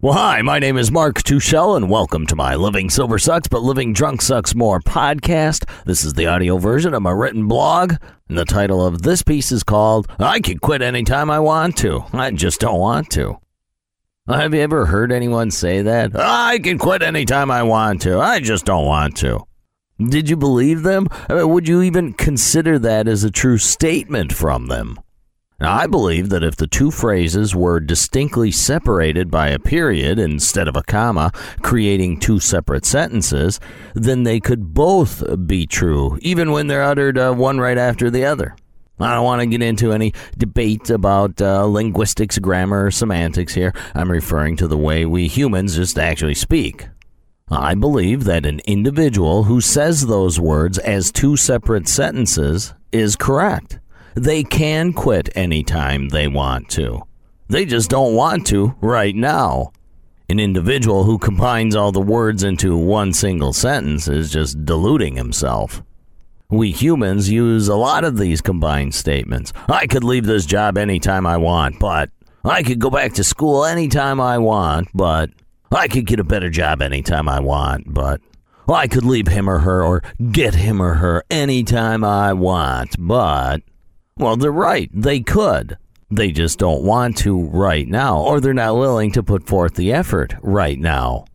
Well, hi, my name is Mark Tuschel, and welcome to my Living Sober Sucks but Living Drunk Sucks More podcast. This is the audio version of my written blog, and the title of this piece is called I Can Quit Anytime I Want to. I Just Don't Want to. Have you ever heard anyone say that? I can quit anytime I want to. I just don't want to. Did you believe them? Mean, would you even consider that as a true statement from them? Now, I believe that if the two phrases were distinctly separated by a period instead of a comma, creating two separate sentences, then they could both be true, even when they're uttered uh, one right after the other. I don't want to get into any debate about uh, linguistics, grammar, or semantics here. I'm referring to the way we humans just actually speak. I believe that an individual who says those words as two separate sentences is correct. They can quit anytime they want to. They just don't want to right now. An individual who combines all the words into one single sentence is just deluding himself. We humans use a lot of these combined statements. I could leave this job anytime I want, but I could go back to school anytime I want, but I could get a better job anytime I want, but I could leave him or her or get him or her anytime I want, but well, they're right. They could. They just don't want to right now, or they're not willing to put forth the effort right now.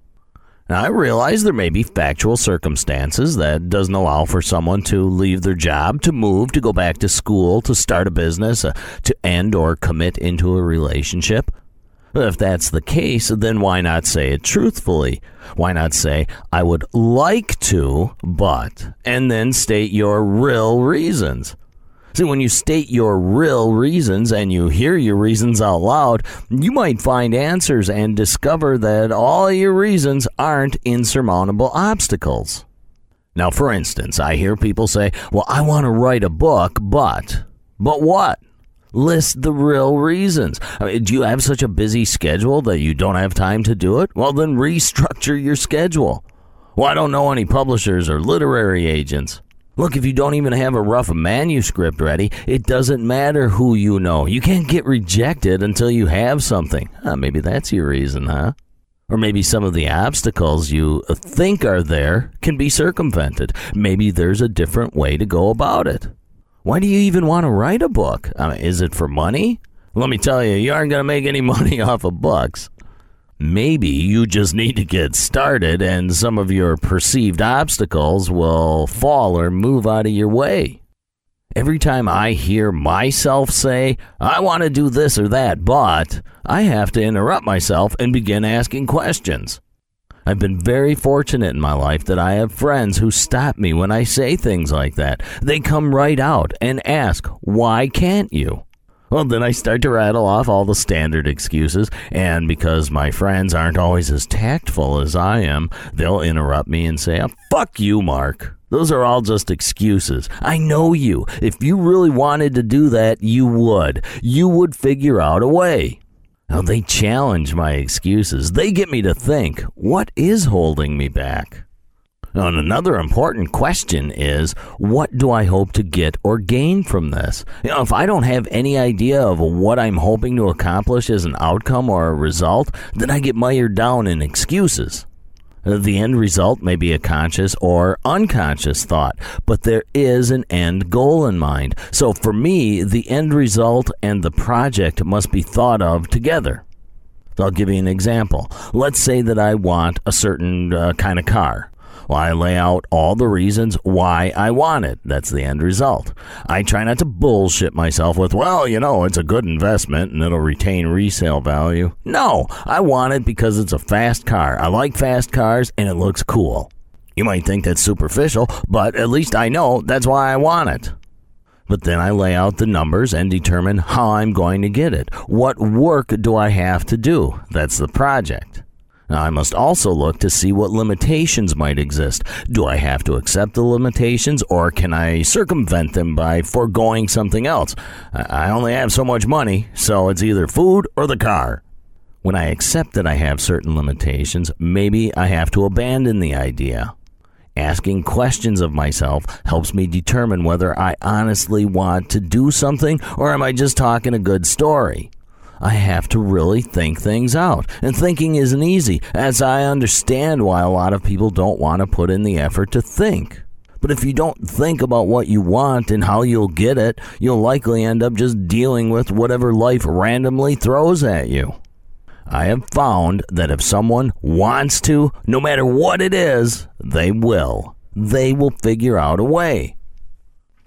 Now, I realize there may be factual circumstances that doesn't allow for someone to leave their job, to move, to go back to school, to start a business, uh, to end or commit into a relationship. If that's the case, then why not say it truthfully? Why not say, I would like to, but, and then state your real reasons? See, when you state your real reasons and you hear your reasons out loud, you might find answers and discover that all your reasons aren't insurmountable obstacles. Now, for instance, I hear people say, Well, I want to write a book, but. But what? List the real reasons. I mean, do you have such a busy schedule that you don't have time to do it? Well, then restructure your schedule. Well, I don't know any publishers or literary agents. Look, if you don't even have a rough manuscript ready, it doesn't matter who you know. You can't get rejected until you have something. Uh, maybe that's your reason, huh? Or maybe some of the obstacles you think are there can be circumvented. Maybe there's a different way to go about it. Why do you even want to write a book? I mean, is it for money? Let me tell you, you aren't going to make any money off of books. Maybe you just need to get started and some of your perceived obstacles will fall or move out of your way. Every time I hear myself say, I want to do this or that, but I have to interrupt myself and begin asking questions. I've been very fortunate in my life that I have friends who stop me when I say things like that. They come right out and ask, Why can't you? Well, then I start to rattle off all the standard excuses, and because my friends aren't always as tactful as I am, they'll interrupt me and say, oh, Fuck you, Mark. Those are all just excuses. I know you. If you really wanted to do that, you would. You would figure out a way. Now, they challenge my excuses. They get me to think what is holding me back? And another important question is what do I hope to get or gain from this? You know, if I don't have any idea of what I'm hoping to accomplish as an outcome or a result, then I get mired down in excuses. The end result may be a conscious or unconscious thought, but there is an end goal in mind. So for me, the end result and the project must be thought of together. I'll give you an example. Let's say that I want a certain uh, kind of car. I lay out all the reasons why I want it. That's the end result. I try not to bullshit myself with, well, you know, it's a good investment and it'll retain resale value. No, I want it because it's a fast car. I like fast cars and it looks cool. You might think that's superficial, but at least I know that's why I want it. But then I lay out the numbers and determine how I'm going to get it. What work do I have to do? That's the project. Now, I must also look to see what limitations might exist. Do I have to accept the limitations or can I circumvent them by foregoing something else? I only have so much money, so it's either food or the car. When I accept that I have certain limitations, maybe I have to abandon the idea. Asking questions of myself helps me determine whether I honestly want to do something or am I just talking a good story. I have to really think things out. And thinking isn't easy, as I understand why a lot of people don't want to put in the effort to think. But if you don't think about what you want and how you'll get it, you'll likely end up just dealing with whatever life randomly throws at you. I have found that if someone wants to, no matter what it is, they will. They will figure out a way.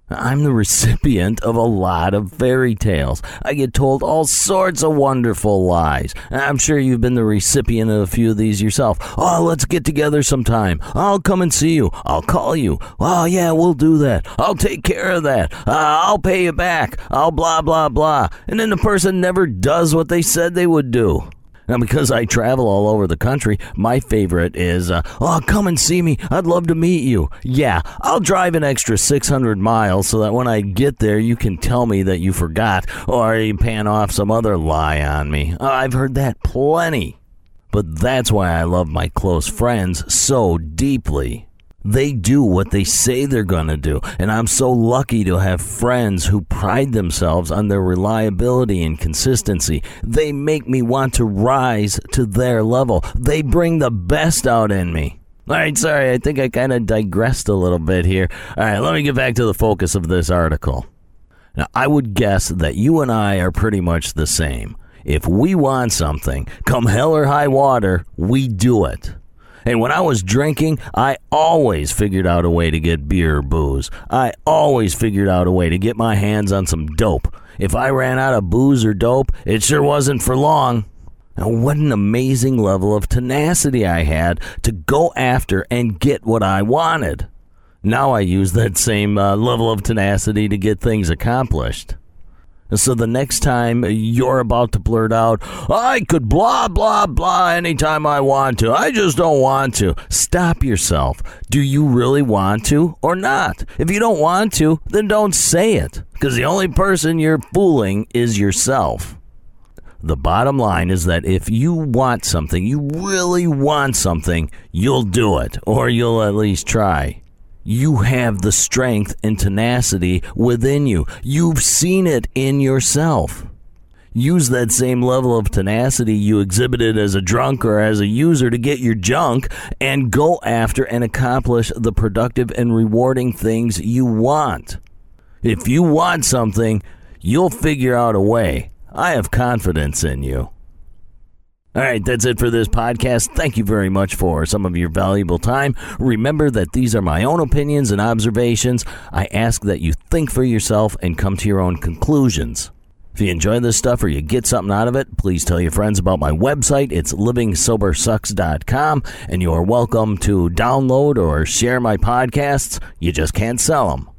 I'm the recipient of a lot of fairy tales. I get told all sorts of wonderful lies. I'm sure you've been the recipient of a few of these yourself. Oh, let's get together sometime. I'll come and see you. I'll call you. Oh, yeah, we'll do that. I'll take care of that. Uh, I'll pay you back. I'll blah, blah, blah. And then the person never does what they said they would do. Now, because I travel all over the country, my favorite is, uh, oh, come and see me. I'd love to meet you. Yeah, I'll drive an extra 600 miles so that when I get there, you can tell me that you forgot or you pan off some other lie on me. Uh, I've heard that plenty. But that's why I love my close friends so deeply. They do what they say they're going to do. And I'm so lucky to have friends who pride themselves on their reliability and consistency. They make me want to rise to their level. They bring the best out in me. All right, sorry, I think I kind of digressed a little bit here. All right, let me get back to the focus of this article. Now, I would guess that you and I are pretty much the same. If we want something, come hell or high water, we do it. And when I was drinking, I always figured out a way to get beer or booze. I always figured out a way to get my hands on some dope. If I ran out of booze or dope, it sure wasn't for long. Now, what an amazing level of tenacity I had to go after and get what I wanted. Now I use that same uh, level of tenacity to get things accomplished. So the next time you're about to blurt out, I could blah, blah, blah anytime I want to. I just don't want to. Stop yourself. Do you really want to or not? If you don't want to, then don't say it. Because the only person you're fooling is yourself. The bottom line is that if you want something, you really want something, you'll do it, or you'll at least try you have the strength and tenacity within you. You've seen it in yourself. Use that same level of tenacity you exhibited as a drunk or as a user to get your junk and go after and accomplish the productive and rewarding things you want. If you want something, you'll figure out a way. I have confidence in you. All right, that's it for this podcast. Thank you very much for some of your valuable time. Remember that these are my own opinions and observations. I ask that you think for yourself and come to your own conclusions. If you enjoy this stuff or you get something out of it, please tell your friends about my website. It's livingsobersucks.com, and you are welcome to download or share my podcasts. You just can't sell them.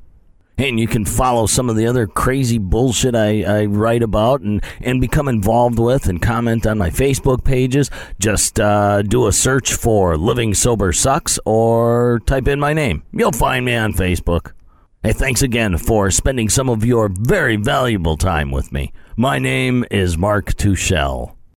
And you can follow some of the other crazy bullshit I, I write about and, and become involved with and comment on my Facebook pages. Just uh, do a search for Living Sober Sucks or type in my name. You'll find me on Facebook. Hey, thanks again for spending some of your very valuable time with me. My name is Mark Tuschel.